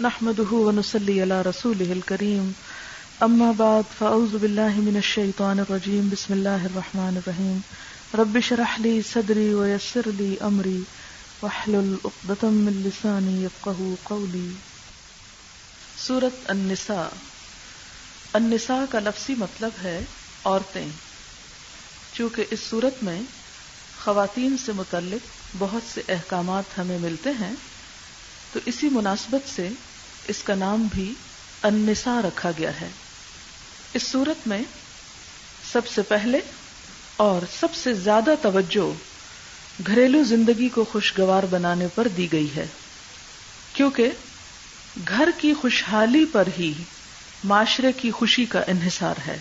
نحمده ونصلي على رسوله الكريم. اما بعد فاعوذ بالله من الشيطان الرجيم. بسم الله الرحمن الرحيم. رب اشرح لي صدري ويسر لي امري واحلل عقدة من لساني يفقهوا قولي. سورة النساء. النساء کا لفظی مطلب ہے عورتیں. چونکہ اس صورت میں خواتین سے متعلق بہت سے احکامات ہمیں ملتے ہیں تو اسی مناسبت سے اس کا نام بھی النساء رکھا گیا ہے۔ اس صورت میں سب سے پہلے اور سب سے زیادہ توجہ گھریلو زندگی کو خوشگوار بنانے پر دی گئی ہے۔ کیونکہ گھر کی خوشحالی پر ہی معاشرے کی خوشی کا انحصار ہے۔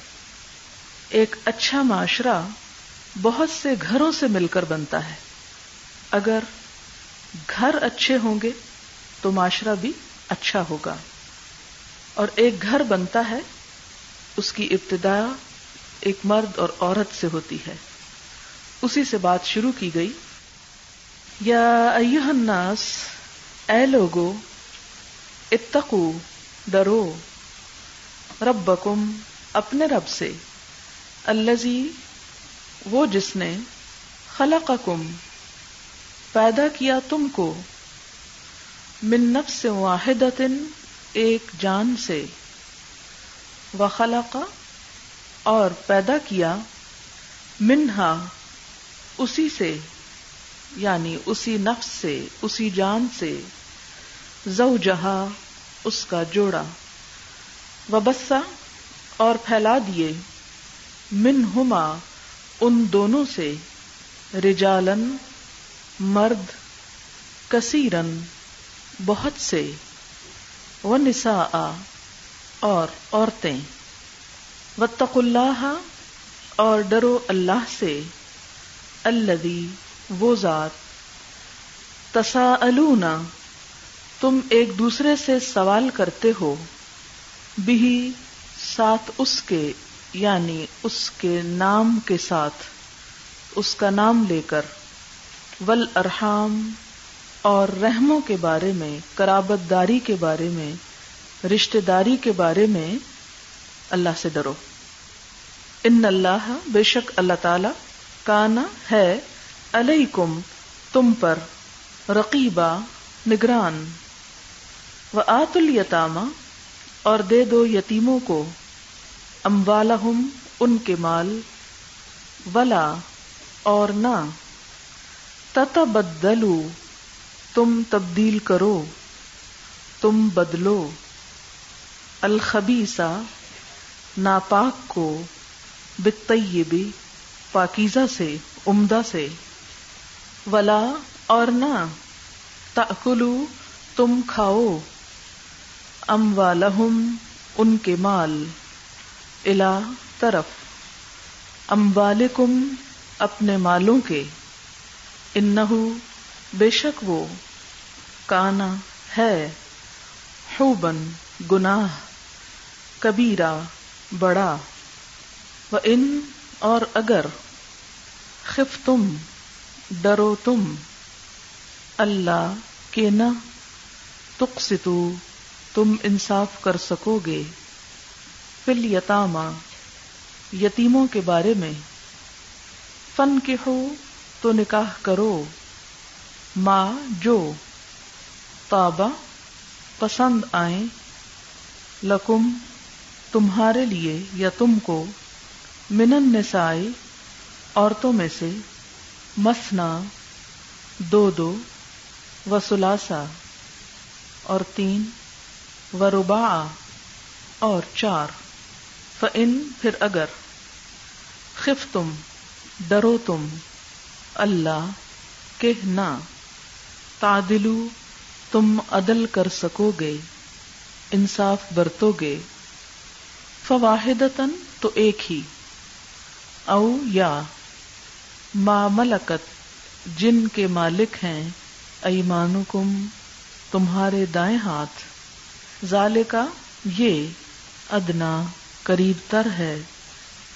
ایک اچھا معاشرہ بہت سے گھروں سے مل کر بنتا ہے۔ اگر گھر اچھے ہوں گے تو معاشرہ بھی اچھا ہوگا۔ اور ایک گھر بنتا ہے، اس کی ابتدا ایک مرد اور عورت سے ہوتی ہے۔ اسی سے بات شروع کی گئی۔ یا ایوہ الناس، اے لوگو، اتقو، ڈرو۔ ربکم، اپنے رب سے۔ الزی وہ جس نے خلقکم، پیدا کیا تم کو۔ من نفس واحدت ایک جان سے۔ وخلق اور پیدا کیا منہا اسی سے یعنی اسی نفس سے، اسی جان سے۔ زو اس کا جوڑا۔ وبسا اور پھیلا دیے۔ من ہما ان دونوں سے۔ رجالن، مرد، کثیرن۔ بہت سے و نسا اور عورتیں وتق اللہ اور ڈرو اللہ سے الدی وہ ذات تسا تم ایک دوسرے سے سوال کرتے ہو بھی ساتھ اس کے یعنی اس کے نام کے ساتھ، اس کا نام لے کر ول ارحام اور رحموں کے بارے میں کرابت داری کے بارے میں رشتے داری کے بارے میں اللہ سے ڈرو۔ ان اللہ بے شک اللہ تعالی کانا ہے علیکم، تم پر رقیبہ، نگران۔ و آت الیتامہ، اور دے دو یتیموں کو۔ اموالہم، ان کے مال۔ ولا، اور نہ۔ تتبدلو تم تبدیل کرو، تم بدلو۔ الخبیسا ناپاک کو بتیبی پاکیزہ سے، عمدہ سے۔ ولا اور نہ تاکلو تم کھاؤ۔ ام والم ان کے مال۔ الا طرف۔ ام والکم اپنے مالوں کے۔ انہو، بے شک وہ۔ کانا ہے۔ خوبن گناہ کبیرا بڑا۔ و ان اور اگر خف تم ڈرو تم۔ اللہ کے نہ تقسطو، تم انصاف کر سکو گے فل یتاما یتیموں کے بارے میں۔ فن کے ہو تو نکاح کرو۔ ماں، جو تابا پسند آئیں لکم تمہارے لیے یا تم کو منن نسائی عورتوں میں سے مسنا دو دو و سلاسا اور تین و ربا اور چار۔ فن پھر اگر خف تم ڈرو تم، اللہ کہ نہ تعدلو تم عدل کر سکو گے، انصاف برتو گے۔ فواہد تو ایک ہی۔ او یا، ما ملکت، جن کے مالک ہیں، ایمانکم تمہارے دائیں ہاتھ۔ ظال کا یہ ادنا قریب تر ہے۔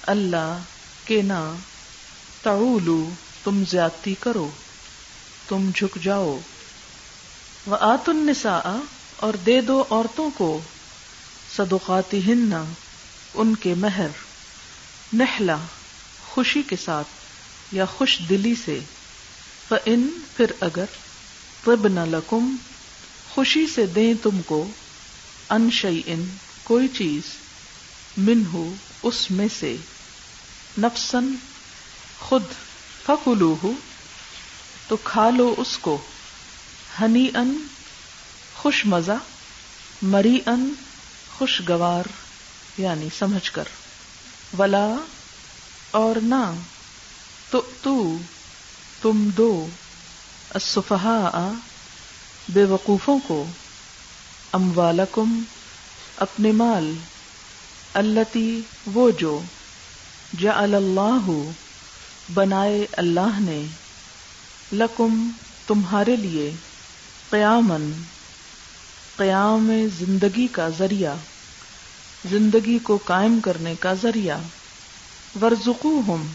اللہ کے نہ تعولو تم زیادتی کرو، تم جھک جاؤ۔ وہ آت النساء، اور دے دو عورتوں کو صدقاتی ہن ان کے مہر نہلا خوشی کے ساتھ، یا خوش دلی سے۔ ان پھر اگر طب نہ لکم خوشی سے دیں تم کو انشئی ان کوئی چیز من ہو اس میں سے۔ نفسن خود فکلو ہو تو کھا لو اس کو۔ ہنی ان خوش مزہ مری ان خوشگوار یعنی سمجھ کر۔ ولا، اور نہ تو تو تم دو۔ بے وقوفوں کو۔ اموالکم، اپنے مال۔ التی وہ جو۔ جعل اللہ، بنائے اللہ نے۔ لکم، تمہارے لیے۔ قیامن قیام زندگی کا ذریعہ، زندگی کو قائم کرنے کا ذریعہ ورژو ہم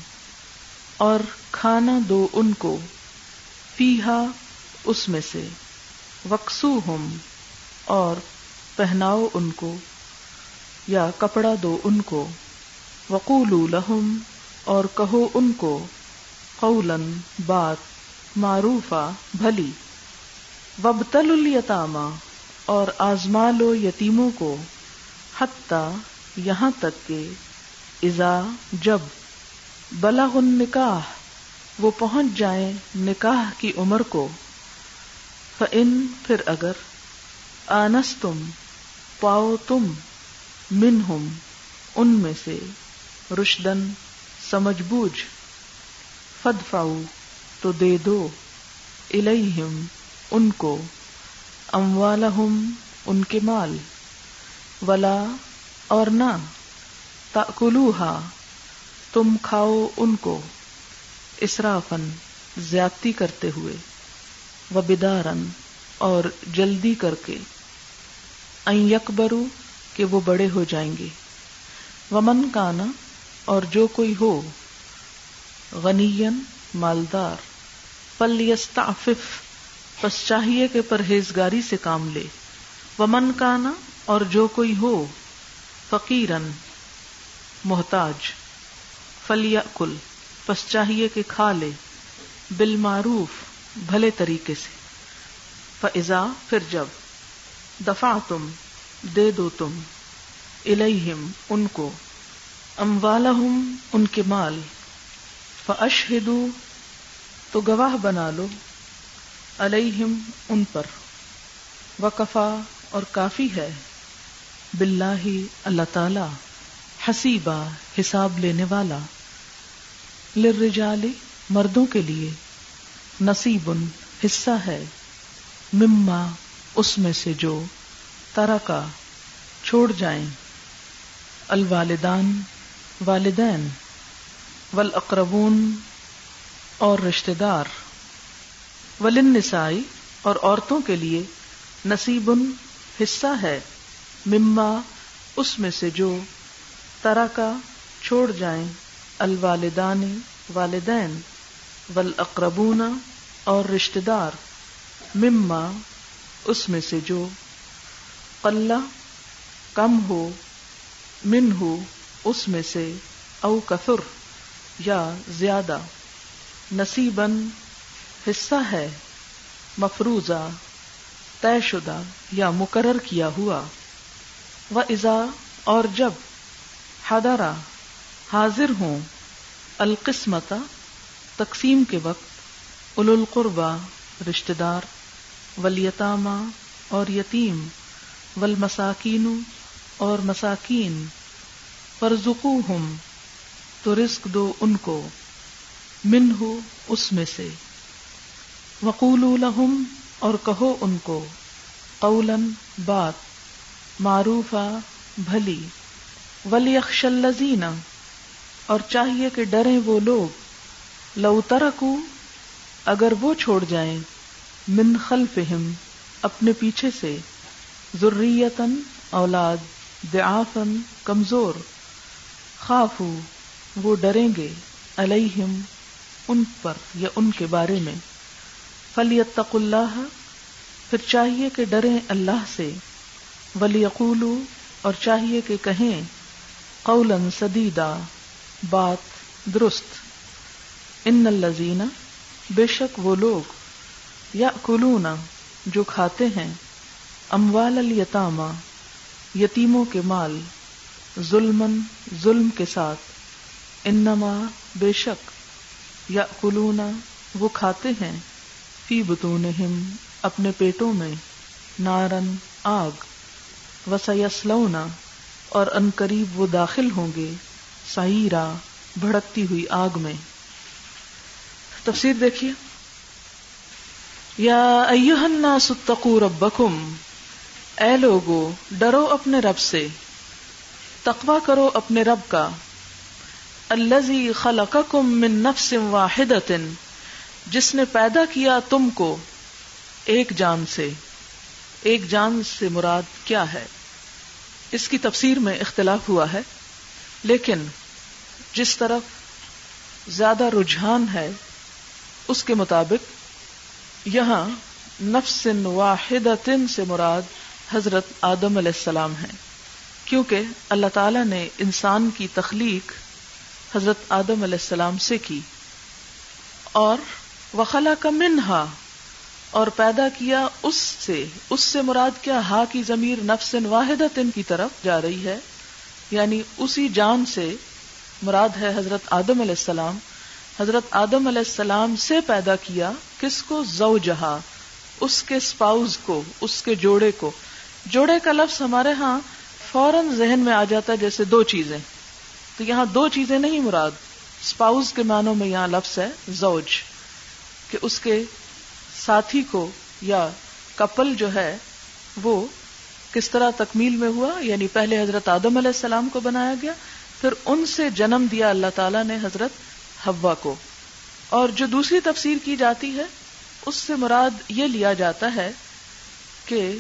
اور کھانا دو ان کو پیہا اس میں سے وکسو ہم اور پہناؤ ان کو، یا کپڑا دو ان کو وقول لہم، اور کہو ان کو، قولن، بات، معروفہ، بھلی۔ وبتل الیتاما اور آزما لو یتیموں کو، حتی یہاں تک کہ ازا جب بلا نکاح وہ پہنچ جائیں نکاح کی عمر کو فن پھر اگر آنس تم پاؤ تم من ہم ان میں سے رشدن سمجھ بوجھ فد فاؤ تو دے دو الہم ان کو، اموالہم ان کے مال، ولا اور نہ، تاکلوہا، تم کھاؤ ان کو اسرافن زیادتی کرتے ہوئے و بدارن اور جلدی کر کے این یکبرو کہ وہ بڑے ہو جائیں گے، ومن کانا اور جو کوئی ہو غنین مالدار پل یستعفف پس چاہیے کہ پرہیزگاری سے کام لے۔ ومن کانا اور جو کوئی ہو فقیرن محتاج۔ فلیا کل پس چاہیے کہ کھا لے۔ بالمعروف، بھلے طریقے سے۔ فضا پھر جب۔ دفاع تم دے دو تم۔ الہم ان کو۔ اموالہم ان کے مال۔ فاشہدو تو گواہ بنا لو۔ علیہم ان پر۔ وکفا اور کافی ہے۔ باللہ اللہ تعالی حسیبہ حساب لینے والا۔ للرجال مردوں کے لیے نصیب حصہ ہے۔ مما اس میں سے جو طرح کا چھوڑ جائیں۔ الوالدان، والدین۔ والاقربون اور رشتہ دار۔ ولن نسائی اور عورتوں کے لیے نصیب حصہ ہے، مما اس میں سے جو طرح کا چھوڑ جائیں الوالدان والدین، والاقربون اور رشتہ دار، مما اس میں سے جو قلہ کم ہو من ہو اس میں سے او کثر یا زیادہ نصیبن حصہ ہے، مفروضہ، طے شدہ یا مقرر کیا ہوا۔ و ازا اور جب ہدارا حاضر ہوں، القسمت، تقسیم کے وقت اول القربا رشتے دار ولیتامہ اور یتیم، والمساکین، اور مساکین پرزکو ہم تو رزق دو ان کو من ہو اس میں سے۔ وقول لہم اور کہو ان کو قولن بات معروف بھلی ولی اخشلزین اور چاہیے کہ ڈریں وہ لوگ، لو ترکو، اگر وہ چھوڑ جائیں، من خلفہم، اپنے پیچھے سے ذریتن اولاد دعافن کمزور، خافو، وہ ڈریں گے، علیہم، ان پر یا ان کے بارے میں۔ فلیتق اللہ پھر چاہیے کہ ڈریں اللہ سے۔ ولی اور چاہیے کہ کہیں قولن سدیدہ بات درست۔ ان الزین بے شک وہ لوگ یا کلونا جو کھاتے ہیں اموال الیتاما یتیموں کے مال۔ ظلمن ظلم کے ساتھ۔ انما بے شک یا کلونا وہ کھاتے ہیں۔ فی بتونہم اپنے پیٹوں میں نارن آگ وسیسلونا اور ان قریب وہ داخل ہوں گے سعیرا بھڑکتی ہوئی آگ میں۔ تفسیر دیکھیے۔ یا ایوہ الناس ربکم، اے لوگو، ڈرو اپنے رب سے۔ تقوی کرو اپنے رب کا۔ الذی خلقکم من نفس واحدۃ۔ جس نے پیدا کیا تم کو، ایک جان سے۔ ایک جان سے مراد کیا ہے؟ اس کی تفسیر میں اختلاف ہوا ہے، لیکن جس طرف زیادہ رجحان ہے، اس کے مطابق یہاں نفس واحد سے مراد حضرت آدم علیہ السلام ہے کیونکہ اللہ تعالی نے انسان کی تخلیق حضرت آدم علیہ السلام سے کی۔ اور وخلا کا منہا، اور پیدا کیا اس سے اس سے مراد کیا ہا کی ضمیر نفس واحد کی طرف جا رہی ہے؟ یعنی اسی جان سے مراد ہے حضرت آدم علیہ السلام۔ حضرت آدم علیہ السلام سے پیدا کیا کس کو؟ زو جہا اس کے اسپاؤز کو، اس کے جوڑے کو۔ جوڑے کا لفظ ہمارے ہاں فوراً ذہن میں آ جاتا ہے، جیسے دو چیزیں۔ تو یہاں دو چیزیں نہیں مراد۔ اسپاؤز کے معنوں میں یہاں لفظ ہے زوج۔ کہ اس کے ساتھی کو یا کپل جو ہے وہ کس طرح تکمیل میں ہوا؟ یعنی پہلے حضرت آدم علیہ السلام کو بنایا گیا، پھر ان سے جنم دیا اللہ تعالیٰ نے حضرت ہوا کو۔ اور جو دوسری تفسیر کی جاتی ہے، اس سے مراد یہ لیا جاتا ہے کہ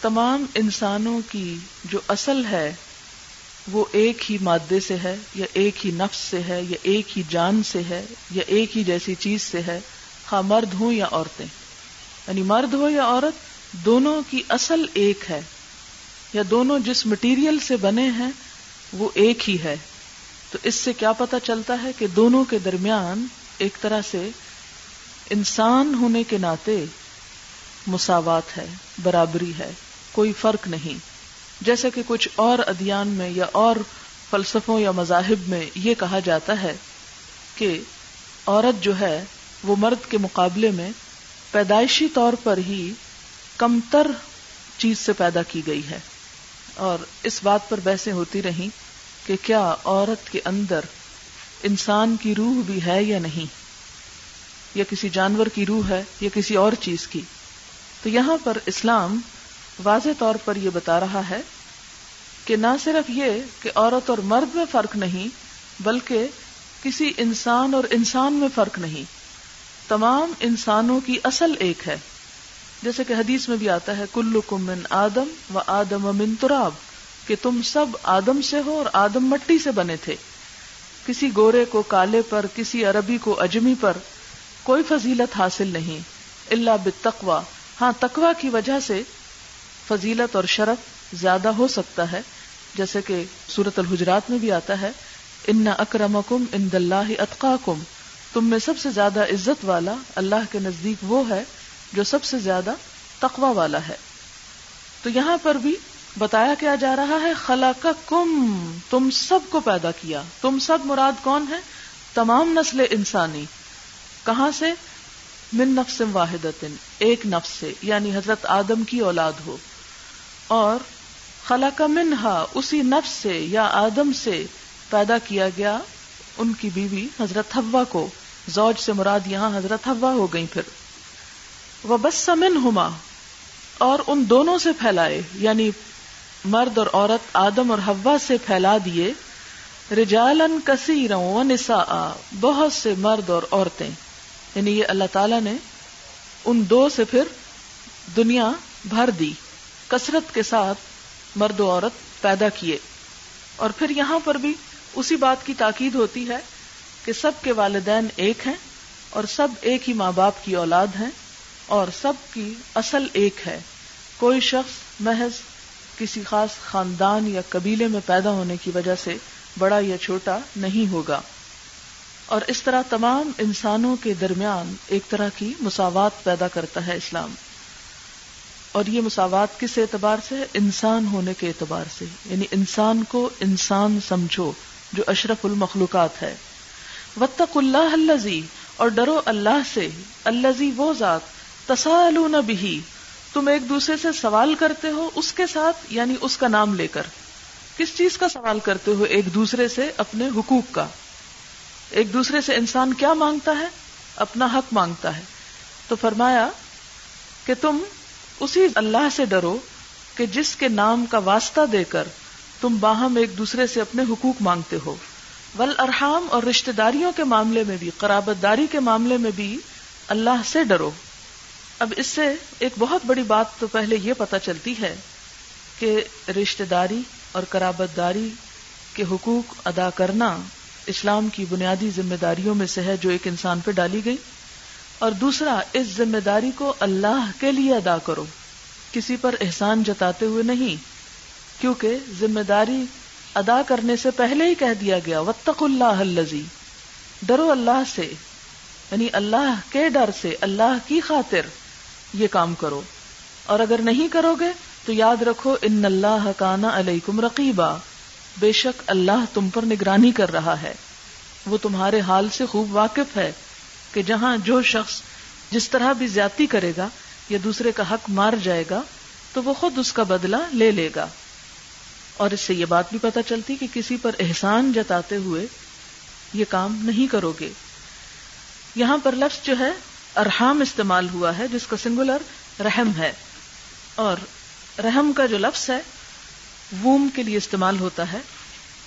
تمام انسانوں کی جو اصل ہے، وہ ایک ہی مادے سے ہے، یا ایک ہی نفس سے ہے، یا ایک ہی جان سے ہے، یا ایک ہی جیسی چیز سے ہے۔ خواہ مرد ہوں یا عورتیں؟ یعنی مرد ہو یا عورت، دونوں کی اصل ایک ہے۔ یا دونوں جس مٹیریل سے بنے ہیں، وہ ایک ہی ہے۔ تو اس سے کیا پتا چلتا ہے کہ دونوں کے درمیان ایک طرح سے انسان ہونے کے ناطے مساوات ہے، برابری ہے، کوئی فرق نہیں۔ جیسے کہ کچھ اور ادیان میں یا اور فلسفوں یا مذاہب میں یہ کہا جاتا ہے کہ عورت جو ہے وہ مرد کے مقابلے میں پیدائشی طور پر ہی کمتر چیز سے پیدا کی گئی ہے۔ اور اس بات پر بحثیں ہوتی رہیں کہ کیا عورت کے اندر انسان کی روح بھی ہے یا نہیں؟ یا کسی جانور کی روح ہے یا کسی اور چیز کی؟ تو یہاں پر اسلام واضح طور پر یہ بتا رہا ہے کہ نہ صرف یہ کہ عورت اور مرد میں فرق نہیں، بلکہ کسی انسان اور انسان میں فرق نہیں۔ تمام انسانوں کی اصل ایک ہے۔ جیسے کہ حدیث میں بھی آتا ہے کلو من آدم و آدم من تراب، کہ تم سب آدم سے ہو اور آدم مٹی سے بنے تھے۔ کسی گورے کو کالے پر، کسی عربی کو اجمی پر کوئی فضیلت حاصل نہیں اللہ بتقوا ہاں تقوا کی وجہ سے فضیلت اور شرف زیادہ ہو سکتا ہے۔ جیسے کہ سورت الحجرات میں بھی آتا ہے، ان اکرمکم ان دلہ اطقاکم تم میں سب سے زیادہ عزت والا اللہ کے نزدیک وہ ہے جو سب سے زیادہ تقوا والا ہے۔ تو یہاں پر بھی بتایا کیا جا رہا ہے خلا کا کم تم سب کو پیدا کیا۔ تم سب مراد کون ہے تمام نسل انسانی۔ کہاں سے؟ من نفس واحد ایک نفس سے یعنی حضرت آدم کی اولاد ہو۔ اور خلا کا منہا، اسی نفس سے یا آدم سے پیدا کیا گیا ان کی بیوی حضرت ہوا کو۔ زوج سے مراد یہاں حضرت ہوا ہو گئی پھر۔ وہ بس سمن ہوما اور ان دونوں سے پھیلائے یعنی مرد اور عورت آدم اور ہوا سے پھیلا دیے۔ رجالن کثیر و نسا بہت سے مرد اور عورتیں۔ یعنی یہ اللہ تعالی نے ان دو سے پھر دنیا بھر دی، کثرت کے ساتھ مرد و عورت پیدا کیے۔ اور پھر یہاں پر بھی اسی بات کی تاکید ہوتی ہے کہ سب کے والدین ایک ہیں اور سب ایک ہی ماں باپ کی اولاد ہیں اور سب کی اصل ایک ہے۔ کوئی شخص محض کسی خاص خاندان یا قبیلے میں پیدا ہونے کی وجہ سے بڑا یا چھوٹا نہیں ہوگا۔ اور اس طرح تمام انسانوں کے درمیان ایک طرح کی مساوات پیدا کرتا ہے اسلام۔ اور یہ مساوات کس اعتبار سے؟ انسان ہونے کے اعتبار سے۔ یعنی انسان کو انسان سمجھو، جو اشرف المخلوقات ہے۔ وطق اللہ الزی اور ڈرو اللہ سے الزی وہ ذات، تسالون بھی تم ایک دوسرے سے سوال کرتے ہو، اس کے ساتھ یعنی اس کا نام لے کر۔ کس چیز کا سوال کرتے ہو ایک دوسرے سے اپنے حقوق کا؟ ایک دوسرے سے انسان کیا مانگتا ہے؟ اپنا حق مانگتا ہے۔ تو فرمایا کہ تم اسی اللہ سے ڈرو کہ جس کے نام کا واسطہ دے کر تم باہم ایک دوسرے سے اپنے حقوق مانگتے ہو۔ ول ارحام اور رشتے داریوں کے معاملے میں بھی، قرابت داری کے معاملے میں بھی اللہ سے ڈرو۔ اب اس سے ایک بہت بڑی بات تو پہلے یہ پتا چلتی ہے کہ رشتے داری اور قرابت داری کے حقوق ادا کرنا اسلام کی بنیادی ذمہ داریوں میں سے ہے جو ایک انسان پہ ڈالی گئی۔ اور دوسرا، اس ذمہ داری کو اللہ کے لیے ادا کرو۔ کسی پر احسان جتاتے ہوئے نہیں، کیونکہ ذمہ داری ادا کرنے سے پہلے ہی کہہ دیا گیا وطق اللہ الزی ڈرو اللہ سے یعنی اللہ کے ڈر سے، اللہ کی خاطر یہ کام کرو۔ اور اگر نہیں کرو گے تو یاد رکھو، ان اللہ کانا علیکم رقیبہ بے شک اللہ تم پر نگرانی کر رہا ہے۔ وہ تمہارے حال سے خوب واقف ہے کہ جہاں جو شخص جس طرح بھی زیادتی کرے گا یا دوسرے کا حق مار جائے گا، تو وہ خود اس کا بدلہ لے لے گا۔ اور اس سے یہ بات بھی پتہ چلتی کہ کسی پر احسان جتاتے ہوئے یہ کام نہیں کرو گے۔ یہاں پر لفظ جو ہے، ارحام استعمال ہوا ہے، جس کا سنگولر رحم ہے۔ اور رحم کا جو لفظ ہے، ووم کے لیے استعمال ہوتا ہے،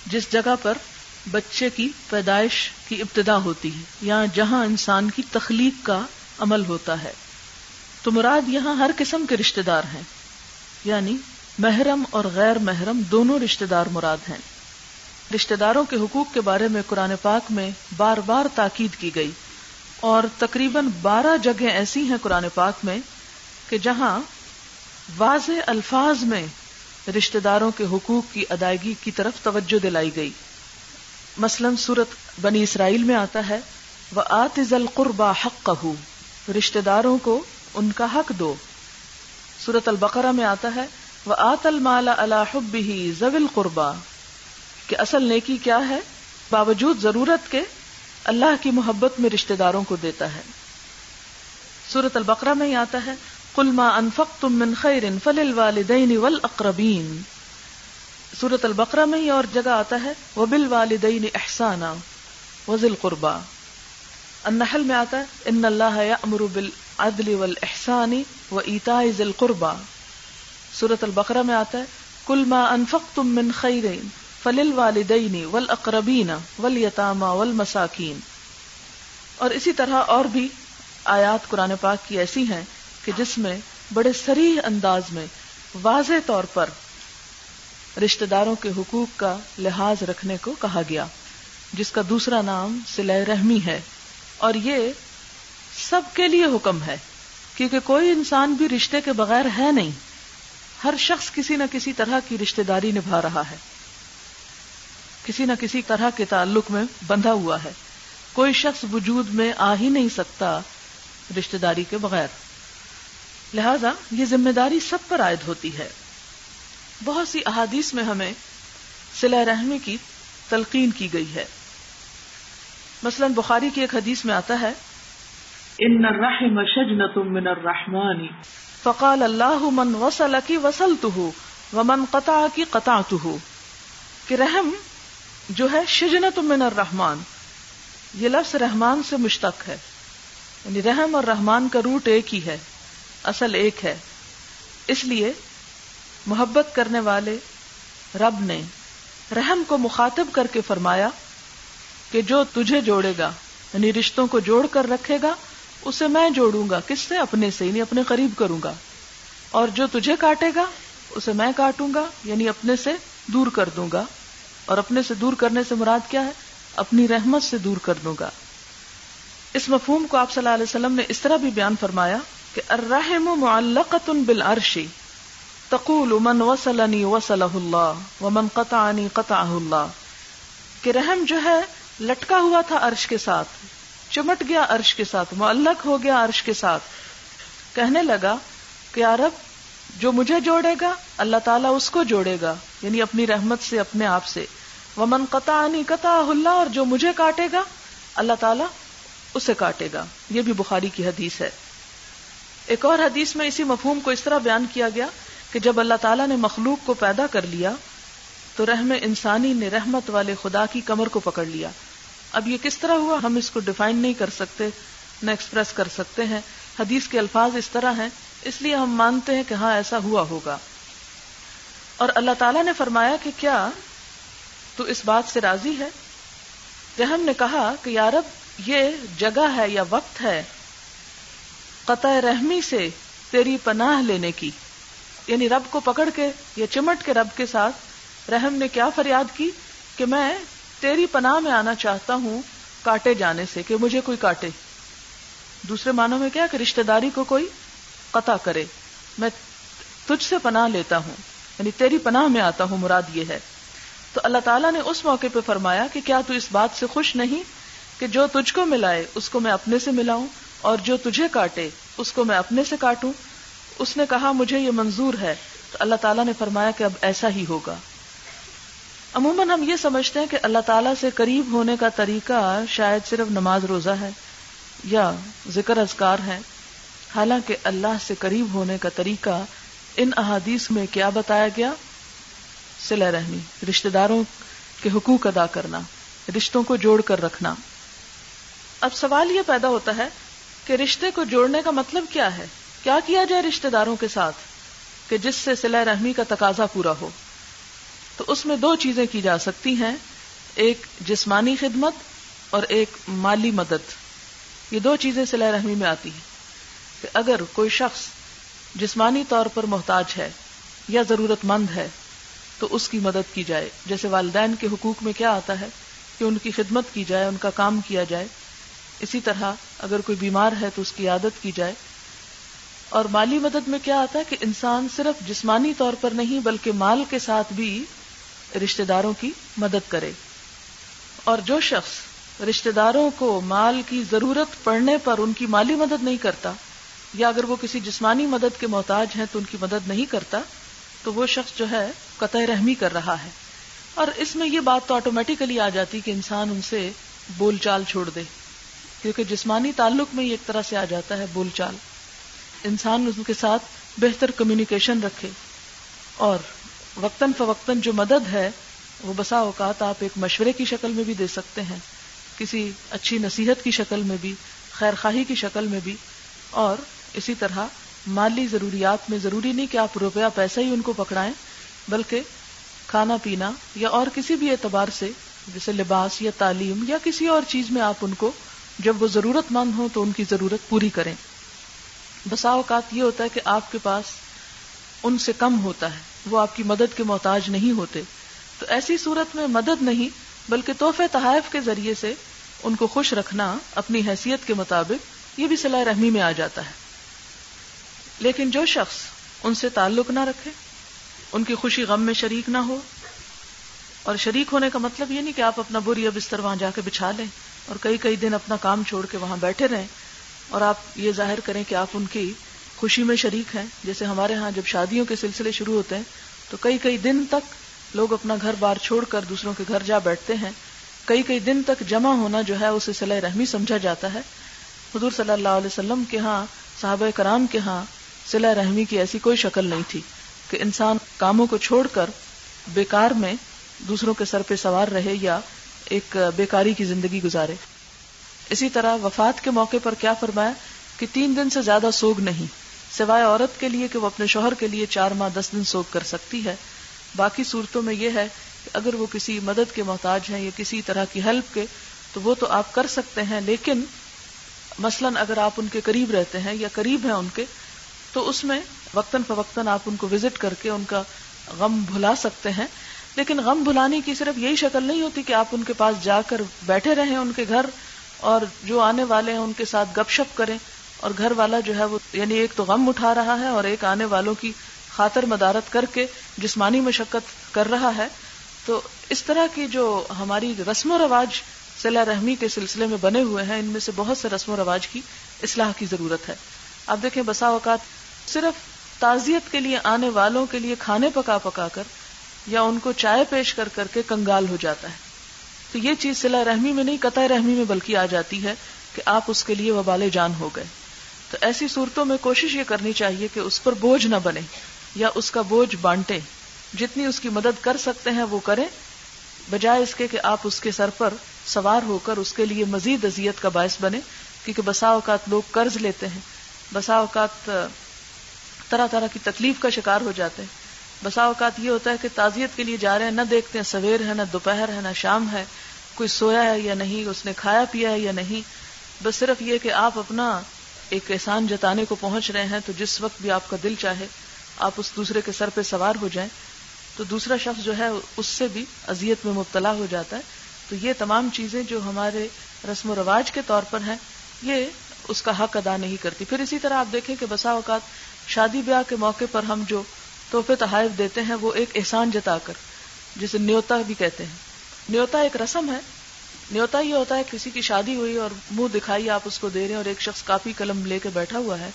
جس جگہ پر بچے کی پیدائش کی ابتدا ہوتی ہے یا جہاں انسان کی تخلیق کا عمل ہوتا ہے۔ تو مراد یہاں ہر قسم کے رشتے دار ہیں یعنی محرم اور غیر محرم دونوں رشتے دار مراد ہیں۔ رشتے داروں کے حقوق کے بارے میں قرآن پاک میں بار بار تاکید کی گئی اور تقریباً بارہ جگہیں ایسی ہیں قرآن پاک میں کہ جہاں واضح الفاظ میں رشتے داروں کے حقوق کی ادائیگی کی طرف توجہ دلائی گئی۔ مثلاً سورت بنی اسرائیل میں آتا ہے وہ آتز القربا حق کہ رشتے داروں کو ان کا حق دو۔ سورت البقرہ میں آتا ہے وہ آت المالا الحب ہی زویل قربا کہ اصل نیکی کیا ہے؟ باوجود ضرورت کے اللہ کی محبت میں رشتے داروں کو دیتا ہے۔ سورت البقرہ میں ہی آتا ہے کلما انفق تم من خیر فل والدین ول اقربین سورت البقرہ میں ہی اور جگہ آتا ہے وہ بل والدین احسانہ وزل قربا النحل میں آتا ہے ان اللہ امر بل عدل ول احسانی و ایتا ذل قربا سورت البقرہ میں آتا ہے کلما انفق تم من خیر فل والدین ول اقربین ول یتامہ ول مساکین اور اسی طرح اور بھی آیات قرآن پاک کی ایسی ہیں کہ جس میں بڑے سریح انداز میں واضح طور پر رشتہ داروں کے حقوق کا لحاظ رکھنے کو کہا گیا، جس کا دوسرا نام سلح رحمی ہے۔ اور یہ سب کے لیے حکم ہے، کیونکہ کوئی انسان بھی رشتے کے بغیر ہے نہیں۔ ہر شخص کسی نہ کسی طرح کی رشتے داری نبھا رہا ہے۔ کسی نہ کسی طرح کے تعلق میں بندھا ہوا ہے۔ کوئی شخص وجود میں آ ہی نہیں سکتا رشتے داری کے بغیر۔ لہذا یہ ذمہ داری سب پر عائد ہوتی ہے۔ بہت سی احادیث میں ہمیں سلا رحمی کی تلقین کی گئی ہے۔ مثلا بخاری کی ایک حدیث میں آتا ہے، ان الرحم شجنت من الرحمن۔ فقال اللہ من وصل کی وسل تو ومن قطع کی قطع تو کہ رحم جو ہے شجنت من الرحمن، یہ لفظ رحمان سے مشتق ہے یعنی رحم اور رحمان کا روٹ ایک ہی ہے، اصل ایک ہے۔ اس لیے محبت کرنے والے رب نے رحم کو مخاطب کر کے فرمایا کہ جو تجھے جوڑے گا یعنی رشتوں کو جوڑ کر رکھے گا اسے میں جوڑوں گا، کس سے؟ اپنے سے یعنی اپنے قریب کروں گا۔ اور جو تجھے کاٹے گا، اسے میں کاٹوں گا یعنی اپنے سے دور کر دوں گا۔ اور اپنے سے دور کرنے سے مراد کیا ہے؟ اپنی رحمت سے دور کر دوں گا۔ اس مفہوم کو آپ صلی اللہ علیہ وسلم نے اس طرح بھی بیان فرمایا کہ الرحم معلقت بالعرش، تقول من وصلنی وصلہ اللہ ومن قطعنی قطعہ اللہ۔ کہ رحم جو ہے، لٹکا ہوا تھا عرش کے ساتھ۔ چمٹ گیا عرش کے ساتھ، معلق ہو گیا عرش کے ساتھ۔ کہنے لگا کہ عرب جو مجھے جوڑے گا، اللہ تعالیٰ اس کو جوڑے گا یعنی اپنی رحمت سے، اپنے آپ سے۔ ومن قطع قطع اللہ اور جو مجھے کاٹے گا، اللہ تعالیٰ اسے کاٹے گا۔ یہ بھی بخاری کی حدیث ہے۔ ایک اور حدیث میں اسی مفہوم کو اس طرح بیان کیا گیا کہ جب اللہ تعالیٰ نے مخلوق کو پیدا کر لیا، تو رحم انسانی نے رحمت والے خدا کی کمر کو پکڑ لیا۔ اب یہ کس طرح ہوا؟ ہم اس کو ڈیفائن نہیں کر سکتے، نہ ایکسپریس کر سکتے ہیں۔ حدیث کے الفاظ اس طرح ہیں، اس لیے ہم مانتے ہیں کہ ہاں ایسا ہوا ہوگا۔ اور اللہ تعالیٰ نے فرمایا کہ کیا؟ تو اس بات سے راضی ہے؟ رحم نے کہا کہ یارب یہ جگہ ہے یا وقت ہے قطع رحمی سے تیری پناہ لینے کی۔ یعنی رب کو پکڑ کے یا چمٹ کے رب کے ساتھ رحم نے کیا فریاد کی؟ کہ میں تیری پناہ میں آنا چاہتا ہوں کاٹے جانے سے کہ مجھے کوئی کاٹے۔ دوسرے معنوں میں کیا کہ رشتہ داری کو کوئی قطع کرے۔ میں تجھ سے پناہ لیتا ہوں یعنی تیری پناہ میں آتا ہوں، مراد یہ ہے۔ تو اللہ تعالیٰ نے اس موقع پہ فرمایا کہ کیا تو اس بات سے خوش نہیں کہ جو تجھ کو ملائے، اس کو میں اپنے سے ملاؤں، اور جو تجھے کاٹے، اس کو میں اپنے سے کاٹوں۔ اس نے کہا، مجھے یہ منظور ہے۔ تو اللہ تعالیٰ نے فرمایا کہ اب ایسا ہی ہوگا۔ عموماً ہم یہ سمجھتے ہیں کہ اللہ تعالیٰ سے قریب ہونے کا طریقہ شاید صرف نماز روزہ ہے یا ذکر اذکار ہے حالانکہ اللہ سے قریب ہونے کا طریقہ ان احادیث میں کیا بتایا گیا؟ سلا رحمی رشتے داروں کے حقوق ادا کرنا، رشتوں کو جوڑ کر رکھنا۔ اب سوال یہ پیدا ہوتا ہے کہ رشتے کو جوڑنے کا مطلب کیا ہے؟ کیا کیا جائے رشتے داروں کے ساتھ کہ جس سے سلا رحمی کا تقاضا پورا ہو؟ تو اس میں دو چیزیں کی جا سکتی ہیں، ایک جسمانی خدمت اور ایک مالی مدد۔ یہ دو چیزیں سلا رحمی میں آتی ہیں۔ کہ اگر کوئی شخص جسمانی طور پر محتاج ہے یا ضرورت مند ہے، تو اس کی مدد کی جائے۔ جیسے والدین کے حقوق میں کیا آتا ہے؟ کہ ان کی خدمت کی جائے، ان کا کام کیا جائے۔ اسی طرح اگر کوئی بیمار ہے، تو اس کی عادت کی جائے۔ اور مالی مدد میں کیا آتا ہے؟ کہ انسان صرف جسمانی طور پر نہیں، بلکہ مال کے ساتھ بھی رشتہ داروں کی مدد کرے۔ اور جو شخص رشتہ داروں کو مال کی ضرورت پڑنے پر ان کی مالی مدد نہیں کرتا یا اگر وہ کسی جسمانی مدد کے محتاج ہیں تو ان کی مدد نہیں کرتا، تو وہ شخص جو ہے قطع رحمی کر رہا ہے۔ اور اس میں یہ بات تو آٹومیٹیکلی آ جاتی کہ انسان ان سے بول چال چھوڑ دے، کیونکہ جسمانی تعلق میں یہ ایک طرح سے آ جاتا ہے بول چال۔ انسان ان کے ساتھ بہتر کمیونیکیشن رکھے اور وقتاً فوقتاً جو مدد ہے، وہ بسا اوقات آپ ایک مشورے کی شکل میں بھی دے سکتے ہیں، کسی اچھی نصیحت کی شکل میں بھی، خیر خواہی کی شکل میں بھی۔ اور اسی طرح مالی ضروریات میں ضروری نہیں کہ آپ روپیہ پیسہ ہی ان کو پکڑائیں، بلکہ کھانا پینا یا اور کسی بھی اعتبار سے، جیسے لباس یا تعلیم یا کسی اور چیز میں آپ ان کو جب وہ ضرورت مند ہوں تو ان کی ضرورت پوری کریں۔ بسا اوقات یہ ہوتا ہے کہ آپ کے پاس ان سے کم ہوتا ہے۔ وہ آپ کی مدد کے محتاج نہیں ہوتے۔ تو ایسی صورت میں مدد نہیں، بلکہ تحفے تحائف کے ذریعے سے ان کو خوش رکھنا اپنی حیثیت کے مطابق یہ بھی صلاح رحمی میں آ جاتا ہے۔ لیکن جو شخص ان سے تعلق نہ رکھے، ان کی خوشی غم میں شریک نہ ہو، اور شریک ہونے کا مطلب یہ نہیں کہ آپ اپنا بری بستر وہاں جا کے بچھا لیں اور کئی کئی دن اپنا کام چھوڑ کے وہاں بیٹھے رہیں اور آپ یہ ظاہر کریں کہ آپ ان کی خوشی میں شریک ہیں۔ جیسے ہمارے ہاں جب شادیوں کے سلسلے شروع ہوتے ہیں، تو کئی کئی دن تک لوگ اپنا گھر بار چھوڑ کر دوسروں کے گھر جا بیٹھتے ہیں۔ کئی کئی دن تک جمع ہونا جو ہے اسے صلاح رحمی سمجھا جاتا ہے۔ حضور صلی اللہ علیہ وسلم کے ہاں صحابہ کرام کے ہاں سلا رحمی کی ایسی کوئی شکل نہیں تھی کہ انسان کاموں کو چھوڑ کر بیکار میں دوسروں کے سر پہ سوار رہے یا ایک بیکاری کی زندگی گزارے۔ اسی طرح وفات کے موقع پر کیا فرمایا کہ تین دن سے زیادہ سوگ نہیں۔ سوائے عورت کے لیے کہ وہ اپنے شوہر کے لیے چار ماہ دس دن سوگ کر سکتی ہے۔ باقی صورتوں میں یہ ہے کہ اگر وہ کسی مدد کے محتاج ہیں یا کسی طرح کی ہیلپ کے، تو وہ تو آپ کر سکتے ہیں، لیکن مثلا اگر آپ ان کے قریب رہتے ہیں یا قریب ہیں ان کے، تو اس میں وقتاً فوقتاً آپ ان کو وزٹ کر کے ان کا غم بھلا سکتے ہیں۔ لیکن غم بھلانے کی صرف یہی شکل نہیں ہوتی کہ آپ ان کے پاس جا کر بیٹھے رہیں ان کے گھر اور جو آنے والے ہیں ان کے ساتھ گپ شپ کریں۔ اور گھر والا جو ہے وہ یعنی ایک تو غم اٹھا رہا ہے اور ایک آنے والوں کی خاطر مدارت کر کے جسمانی مشقت کر رہا ہے۔ تو اس طرح کی جو ہماری رسم و رواج صلاح رحمی کے سلسلے میں بنے ہوئے ہیں، ان میں سے بہت سے رسم و رواج کی اصلاح کی ضرورت ہے۔ آپ دیکھیں بسا اوقات صرف تعزیت کے لیے آنے والوں کے لیے کھانے پکا پکا کر یا ان کو چائے پیش کر کر کے کنگال ہو جاتا ہے۔ تو یہ چیز صلاح رحمی میں نہیں، قطع رحمی میں بلکہ آ جاتی ہے کہ آپ اس کے لیے وبال جان ہو گئے۔ تو ایسی صورتوں میں کوشش یہ کرنی چاہیے کہ اس پر بوجھ نہ بنے یا اس کا بوجھ بانٹے جتنی اس کی مدد کر سکتے ہیں وہ کریں۔ بجائے اس کے کہ آپ اس کے سر پر سوار ہو کر اس کے لیے مزید اذیت کا باعث بنے کیونکہ بسا اوقات لوگ قرض لیتے ہیں۔ بسا اوقات، طرح طرح کی تکلیف کا شکار ہو جاتے ہیں۔ بسا اوقات یہ ہوتا ہے کہ تعزیت کے لیے جا رہے ہیں، نہ دیکھتے ہیں سویر ہے، نہ دوپہر ہے، نہ شام ہے۔ کوئی سویا ہے یا نہیں، اس نے کھایا پیا ہے یا نہیں۔ بس صرف یہ کہ آپ اپنا ایک احسان جتانے کو پہنچ رہے ہیں، تو جس وقت بھی آپ کا دل چاہے، آپ اس دوسرے کے سر پہ سوار ہو جائیں۔ تو دوسرا شخص جو ہے، اس سے بھی اذیت میں مبتلا ہو جاتا ہے۔ تو یہ تمام چیزیں جو ہمارے رسم و رواج کے طور پر ہیں، یہ اس کا حق ادا نہیں کرتی۔ پھر اسی طرح آپ دیکھیں کہ بسا اوقات شادی بیاہ کے موقع پر ہم جو تحفے تحائف دیتے ہیں، وہ ایک احسان جتا کر، جسے نیوتا بھی کہتے ہیں۔ نیوتا ایک رسم ہے نیوتا یہ ہوتا ہے کسی کی شادی ہوئی اور منہ دکھائی آپ اس کو دے رہے ہیں اور ایک شخص کاپی قلم لے کے بیٹھا ہوا ہے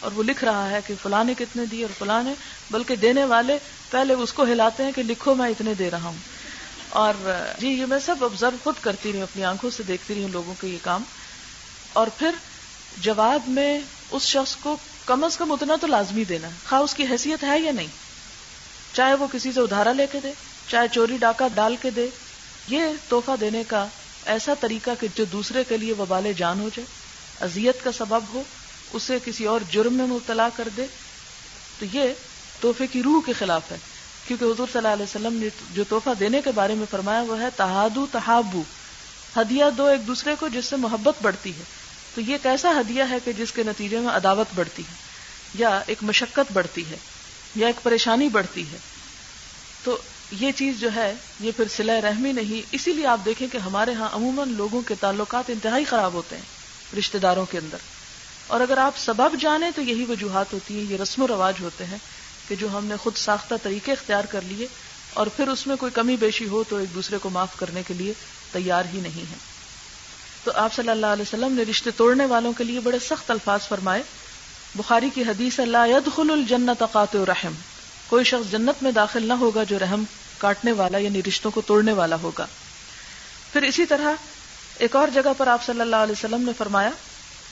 اور وہ لکھ رہا ہے کہ فلاں نے کتنے دی اور فلاں نے بلکہ دینے والے پہلے اس کو ہلاتے ہیں کہ لکھو میں اتنے دے رہا ہوں۔ اور جی یہ میں سب آبزرو خود کرتی رہی ہوں، اپنی آنکھوں سے دیکھتی رہی ہوں لوگوں کے یہ کام۔ اور پھر جواب میں اس شخص کو کم از کم اتنا تو لازمی دینا خواہ اس کی حیثیت ہے یا نہیں۔ چاہے وہ کسی سے ادھارا لے کے دے، چاہے چوری ڈاکہ ڈال کے دے، یہ توحفہ دینے کا ایسا طریقہ کہ جو دوسرے کے لیے وبال جان ہو جائے، اذیت کا سبب ہو، اسے کسی اور جرم میں مبتلا کر دے، تو یہ تحفے کی روح کے خلاف ہے۔ کیونکہ حضور صلی اللہ علیہ وسلم نے جو تحفہ دینے کے بارے میں فرمایا، وہ ہے تحادو تحابو۔ ہدیہ دو ایک دوسرے کو، جس سے محبت بڑھتی ہے۔ تو یہ کیسا ہدیہ ہے کہ جس کے نتیجے میں عداوت بڑھتی ہے، یا ایک مشقت بڑھتی ہے، یا ایک پریشانی بڑھتی ہے۔ تو یہ چیز جو ہے، یہ پھر سلح رحمی نہیں، اسی لیے آپ دیکھیں کہ ہمارے ہاں عموماً لوگوں کے تعلقات انتہائی خراب ہوتے ہیں رشتے داروں کے اندر۔ اور اگر آپ سبب جانیں تو یہی وجوہات ہوتی ہیں، یہ رسم و رواج ہوتے ہیں کہ جو ہم نے خود ساختہ طریقے اختیار کر لیے اور پھر اس میں کوئی کمی بیشی ہو تو ایک دوسرے کو معاف کرنے کے لیے تیار ہی نہیں ہے تو آپ صلی اللہ علیہ وسلم نے رشتے توڑنے والوں کے لیے بڑے سخت الفاظ فرمائے۔ بخاری کی حدیث اللہ يدخل الجنت قاطع رحم۔ کوئی شخص جنت میں داخل نہ ہوگا جو رحم کاٹنے والا یعنی رشتوں کو توڑنے والا ہوگا۔ پھر اسی طرح ایک اور جگہ پر آپ صلی اللہ علیہ وسلم نے فرمایا،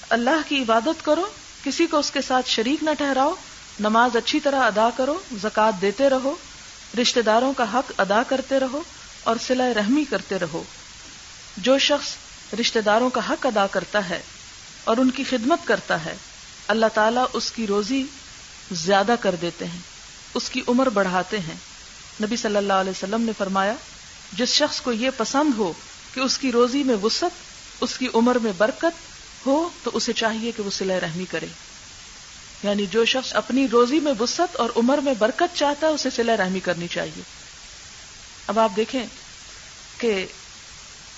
اللہ کی عبادت کرو، کسی کو اس کے ساتھ شریک نہ ٹھہراؤ، نماز اچھی طرح ادا کرو زکات دیتے رہو، رشتہ داروں کا حق ادا کرتے رہو اور سلا رحمی کرتے رہو۔ جو شخص رشتہ داروں کا حق ادا کرتا ہے اور ان کی خدمت کرتا ہے، اللہ تعالیٰ اس کی روزی زیادہ کر دیتے ہیں۔ اس کی عمر بڑھاتے ہیں۔ نبی صلی اللہ علیہ وسلم نے فرمایا، جس شخص کو یہ پسند ہو کہ اس کی روزی میں وسط اس کی عمر میں برکت ہو، تو اسے چاہیے کہ وہ سلح رحمی کرے۔ یعنی جو شخص اپنی روزی میں وسط اور عمر میں برکت چاہتا ہے، اسے سلح رحمی کرنی چاہیے۔ اب آپ دیکھیں کہ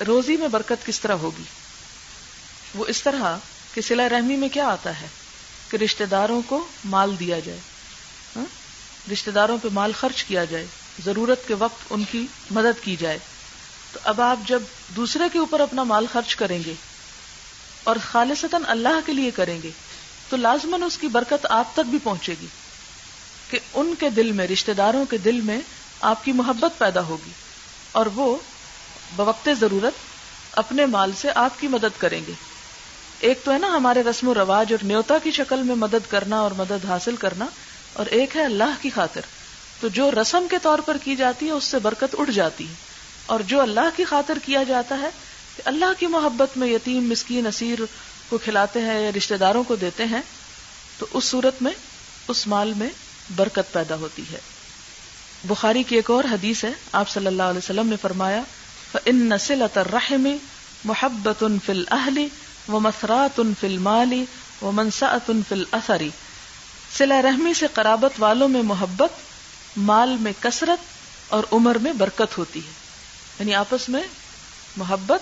روزی میں برکت کس طرح ہوگی۔ وہ اس طرح کہ سلا رحمی میں کیا آتا ہے؟ کہ رشتہ داروں کو مال دیا جائے۔ رشتہ داروں پہ مال خرچ کیا جائے، ضرورت کے وقت ان کی مدد کی جائے۔ تو اب آپ جب دوسرے کے اوپر اپنا مال خرچ کریں گے اور خالصتاً اللہ کے لیے کریں گے، تو لازمن اس کی برکت آپ تک بھی پہنچے گی کہ ان کے دل میں، رشتہ داروں کے دل میں آپ کی محبت پیدا ہوگی اور وہ بوقت ضرورت اپنے مال سے آپ کی مدد کریں گے۔ ایک تو ہے نا ہمارے رسم و رواج اور نیوتا کی شکل میں مدد کرنا اور مدد حاصل کرنا اور ایک ہے اللہ کی خاطر۔ تو جو رسم کے طور پر کی جاتی ہے، اس سے برکت اٹھ جاتی ہے۔ اور جو اللہ کی خاطر کیا جاتا ہے، کہ اللہ کی محبت میں یتیم، مسکین، اسیر کو کھلاتے ہیں یا رشتے داروں کو دیتے ہیں، تو اس صورت میں، اس مال میں برکت پیدا ہوتی ہے۔ بخاری کی ایک اور حدیث ہے، آپ صلی اللہ علیہ وسلم نے فرمایا ان نسل رحم محبت ان فل اہلی و مسرات ان فل مالی و منساط ان فل اثری سلا رحمی سے قرابت والوں میں محبت، مال میں کثرت اور عمر میں برکت ہوتی ہے۔ یعنی آپس میں محبت،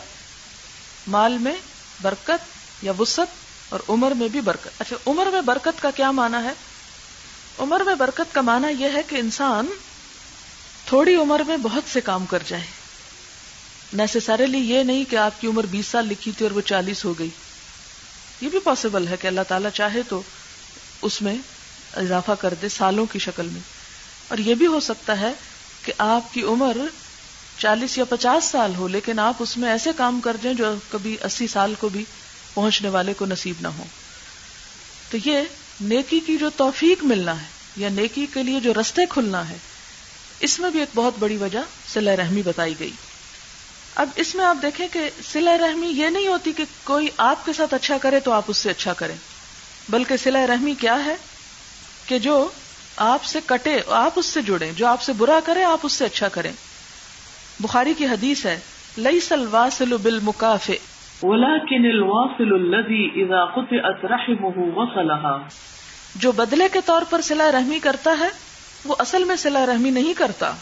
مال میں برکت یا وسط اور عمر میں بھی برکت۔ اچھا عمر میں برکت کا کیا مانا ہے؟ عمر میں برکت کا مانا یہ ہے کہ انسان تھوڑی عمر میں بہت سے کام کر جائے۔ نیسسریلی یہ نہیں کہ آپ کی عمر بیس سال لکھی تھی اور وہ چالیس ہو گئی۔ یہ بھی پاسبل ہے کہ اللہ تعالیٰ چاہے تو اس میں اضافہ کر دے سالوں کی شکل میں۔ اور یہ بھی ہو سکتا ہے کہ آپ کی عمر چالیس یا پچاس سال ہو، لیکن آپ اس میں ایسے کام کر جائیں جو کبھی اسی سال کو بھی پہنچنے والے کو نصیب نہ ہو۔ تو یہ نیکی کی جو توفیق ملنا ہے یا نیکی کے لیے جو رستے کھلنا ہے، اس میں بھی ایک بہت بڑی وجہ سلح رحمی بتائی گئی۔ اب اس میں آپ دیکھیں کہ سلح رحمی یہ نہیں ہوتی کہ کوئی آپ کے ساتھ اچھا کرے تو آپ اس سے اچھا کریں، بلکہ سلح رحمی کیا ہے؟ کہ جو آپ سے کٹے آپ اس سے جڑیں جو آپ سے برا کرے آپ اس سے اچھا کریں۔ بخاری کی حدیث ہے لئی سلواسل بل مقاف جو بدلے کے طور پر سلا رحمی کرتا ہے وہ اصل میں سلا رحمی نہیں کرتا۔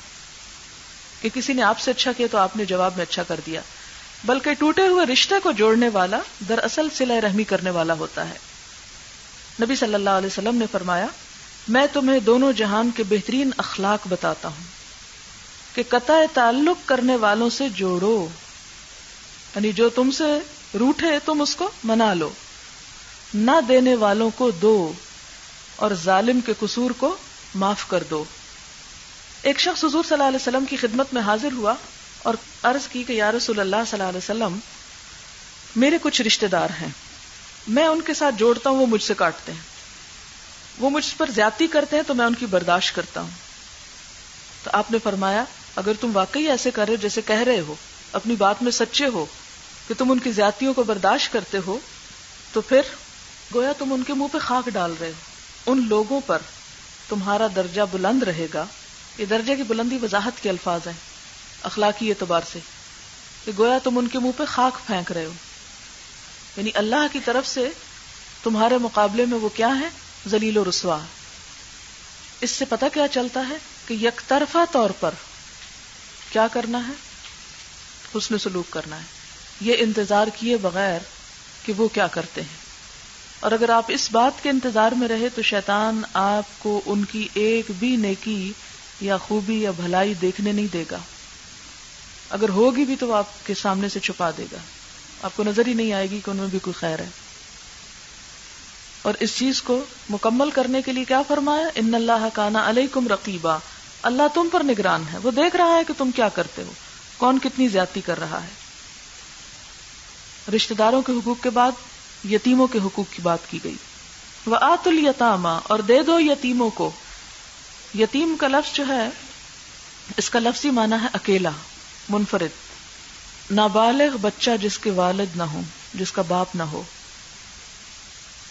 کہ کسی نے آپ سے اچھا کیا تو آپ نے جواب میں اچھا کر دیا۔ بلکہ ٹوٹے ہوئے رشتے کو جوڑنے والا دراصل سلا رحمی کرنے والا ہوتا ہے۔ نبی صلی اللہ علیہ وسلم نے فرمایا میں تمہیں دونوں جہان کے بہترین اخلاق بتاتا ہوں کہ قطع تعلق کرنے والوں سے جوڑو یعنی جو تم سے روٹے تم اس کو منا لو۔ نہ دینے والوں کو دو اور ظالم کے قصور کو معاف کر دو۔ ایک شخص حضور صلی اللہ علیہ وسلم کی خدمت میں حاضر ہوا اور عرض کی کہ یا رسول اللہ صلی اللہ علیہ وسلم، میرے کچھ رشتے دار ہیں، میں ان کے ساتھ جوڑتا ہوں، وہ مجھ سے کاٹتے ہیں۔ وہ مجھ پر زیادتی کرتے ہیں تو میں ان کی برداشت کرتا ہوں۔ تو آپ نے فرمایا، اگر تم واقعی ایسے کر رہے جیسے کہہ رہے ہو، اپنی بات میں سچے ہو کہ تم ان کی زیادتیوں کو برداشت کرتے ہو، تو پھر گویا تم ان کے منہ پہ خاک ڈال رہے ہو۔ ان لوگوں پر تمہارا درجہ بلند رہے گا۔ یہ درجے کی بلندی وضاحت کے الفاظ ہیں، اخلاقی اعتبار سے۔ کہ گویا تم ان کے منہ پہ خاک پھینک رہے ہو۔ یعنی اللہ کی طرف سے تمہارے مقابلے میں وہ کیا ہے زلیل و رسوا۔ اس سے پتا کیا چلتا ہے کہ یک طرفہ طور پر کیا کرنا ہے؟ حسن سلوک کرنا ہے۔ یہ انتظار کیے بغیر کہ وہ کیا کرتے ہیں۔ اور اگر آپ اس بات کے انتظار میں رہے تو شیطان آپ کو ان کی ایک بھی نیکی یا خوبی یا بھلائی دیکھنے نہیں دے گا۔ اگر ہوگی بھی تو وہ آپ کے سامنے سے چھپا دے گا۔ آپ کو نظر ہی نہیں آئے گی کہ ان میں بھی کوئی خیر ہے۔ اور اس چیز کو مکمل کرنے کے لیے کیا فرمایا؟ ان اللہ کانا علیہ کم رقیبہ اللہ تم پر نگران ہے۔ وہ دیکھ رہا ہے کہ تم کیا کرتے ہو۔ کون کتنی زیادتی کر رہا ہے۔ رشتے داروں کے حقوق کے بعد، یتیموں کے حقوق کی بات کی گئی۔ وہ آت التامہ اور دے دو یتیموں کو۔ یتیم کا لفظ جو ہے، اس کا لفظی مانا ہے اکیلا، منفرد۔ نابالغ بچہ جس کے والد نہ ہو جس کا باپ نہ ہو۔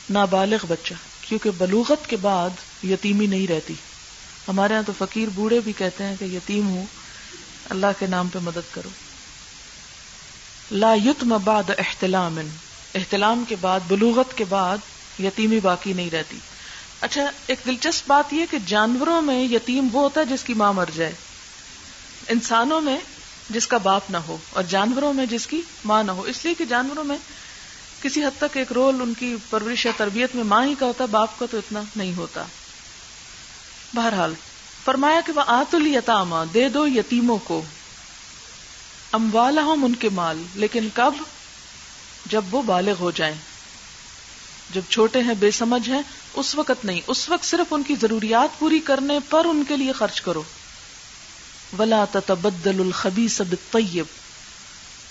نابالغ بچہ، کیونکہ بلوغت کے بعد یتیمی نہیں رہتی۔ ہمارے یہاں تو فقیر بوڑھے بھی کہتے ہیں کہ یتیم ہوں، اللہ کے نام پہ مدد کرو۔ لا یتم بعد احتلام احتلام کے بعد، بلوغت کے بعد یتیمی باقی نہیں رہتی۔ اچھا ایک دلچسپ بات یہ کہ جانوروں میں یتیم وہ ہوتا ہے جس کی ماں مر جائے۔ انسانوں میں جس کا باپ نہ ہو اور جانوروں میں جس کی ماں نہ ہو۔ اس لیے کہ جانوروں میں کسی حد تک ایک رول ان کی پرورش یا تربیت میں ماں ہی کا ہوتا، باپ کا تو اتنا نہیں ہوتا۔ بہرحال، فرمایا کہ وہ آت التامہ دے دو یتیموں کو۔ اموالہم ان کے مال، لیکن کب؟ جب وہ بالغ ہو جائیں۔ جب چھوٹے ہیں، بے سمجھ ہیں، اس وقت نہیں۔ اس وقت صرف ان کی ضروریات پوری کرنے پر ان کے لیے خرچ کرو۔ ولا تتبدل الخبیث بالطیب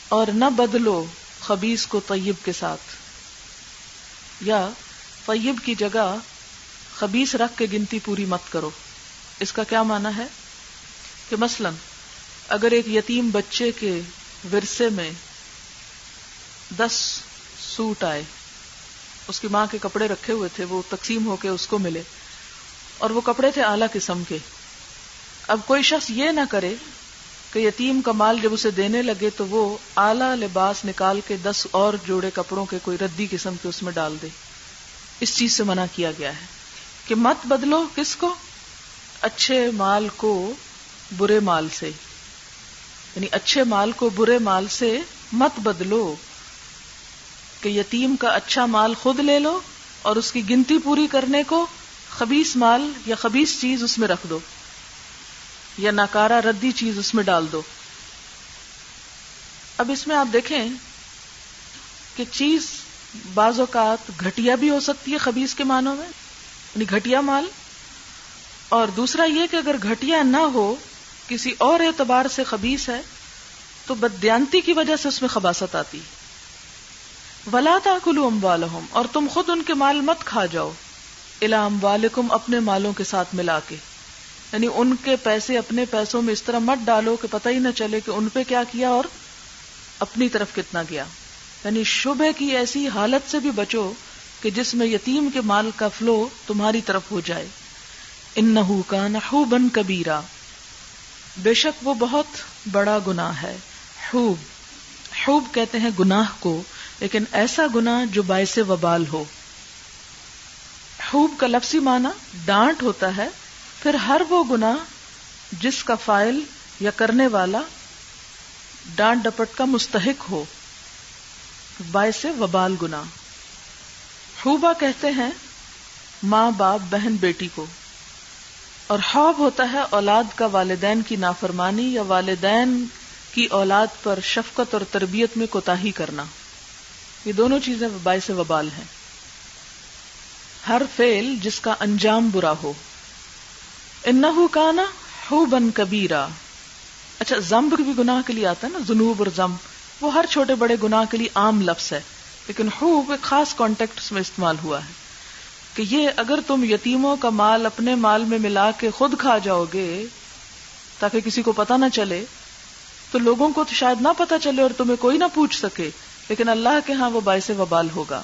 اور نہ بدلو۔ خبیص کو طیب کے ساتھ یا طیب کی جگہ خبیص رکھ کے گنتی پوری مت کرو۔ اس کا کیا مانا ہے؟ کہ مثلا اگر ایک یتیم بچے کے ورثے میں دس سوٹ آئے، اس کی ماں کے کپڑے رکھے ہوئے تھے، وہ تقسیم ہو کے اس کو ملے اور وہ کپڑے تھے اعلی قسم کے۔ اب کوئی شخص یہ نہ کرے کہ یتیم کا مال جب اسے دینے لگے تو وہ اعلی لباس نکال کے دس اور جوڑے کپڑوں کے کوئی ردی قسم کے اس میں ڈال دے۔ اس چیز سے منع کیا گیا ہے کہ مت بدلو کس کو؟ اچھے مال کو برے مال سے۔ یعنی اچھے مال کو برے مال سے مت بدلو۔ کہ یتیم کا اچھا مال خود لے لو اور اس کی گنتی پوری کرنے کو خبیس مال یا خبیس چیز اس میں رکھ دو۔ یا ناکارا ردی چیز اس میں ڈال دو۔ اب اس میں آپ دیکھیں کہ چیز بعض اوقات گھٹیا بھی ہو سکتی ہے خبیز کے معنوں میں یعنی گھٹیا مال۔ اور دوسرا یہ کہ اگر گھٹیا نہ ہو، کسی اور اعتبار سے خبیص ہے، تو بدیانتی کی وجہ سے اس میں خباست آتی۔ ولا کلو ام اور تم خود ان کے مال مت کھا جاؤ۔ الا والم اپنے مالوں کے ساتھ ملا کے۔ یعنی ان کے پیسے اپنے پیسوں میں اس طرح مت ڈالو کہ پتہ ہی نہ چلے کہ ان پہ کیا کیا اور اپنی طرف کتنا گیا۔ یعنی شبہ کی ایسی حالت سے بھی بچو کہ جس میں یتیم کے مال کا فلو تمہاری طرف ہو جائے۔ ان کا نحو بن کبیرا۔ بے شک وہ بہت بڑا گنا ہے۔ خوب خوب کہتے ہیں گناہ کو، لیکن ایسا گنا جو باعث وبال ہو۔ خوب کا لفظی معنی ڈانٹ ہوتا ہے پھر ہر وہ گنا جس کا فائل یا کرنے والا ڈانٹ ڈپٹ کا مستحق ہو، باعث وبال گنا خوبا کہتے ہیں، ماں باپ بہن بیٹی کو۔ اور خواب ہوتا ہے اولاد کا والدین کی نافرمانی یا والدین کی اولاد پر شفقت اور تربیت میں کوتا کرنا۔ یہ دونوں چیزیں باعث وبال ہیں۔ ہر فیل جس کا انجام برا ہو۔ انہو کانا ہو بن کبیرا۔ اچھا زمب بھی گناہ کے لیے آتا ہے نا جنوب اور زمب وہ ہر چھوٹے بڑے گناہ کے لیے عام لفظ ہے، لیکن خوب ایک خاص کانٹیکٹ میں استعمال ہوا ہے۔ کہ یہ اگر تم یتیموں کا مال اپنے مال میں ملا کے خود کھا جاؤ گے، تاکہ کسی کو پتا نہ چلے، تو لوگوں کو تو شاید نہ پتا چلے اور تمہیں کوئی نہ پوچھ سکے، لیکن اللہ کے ہاں وہ باعث وبال ہوگا۔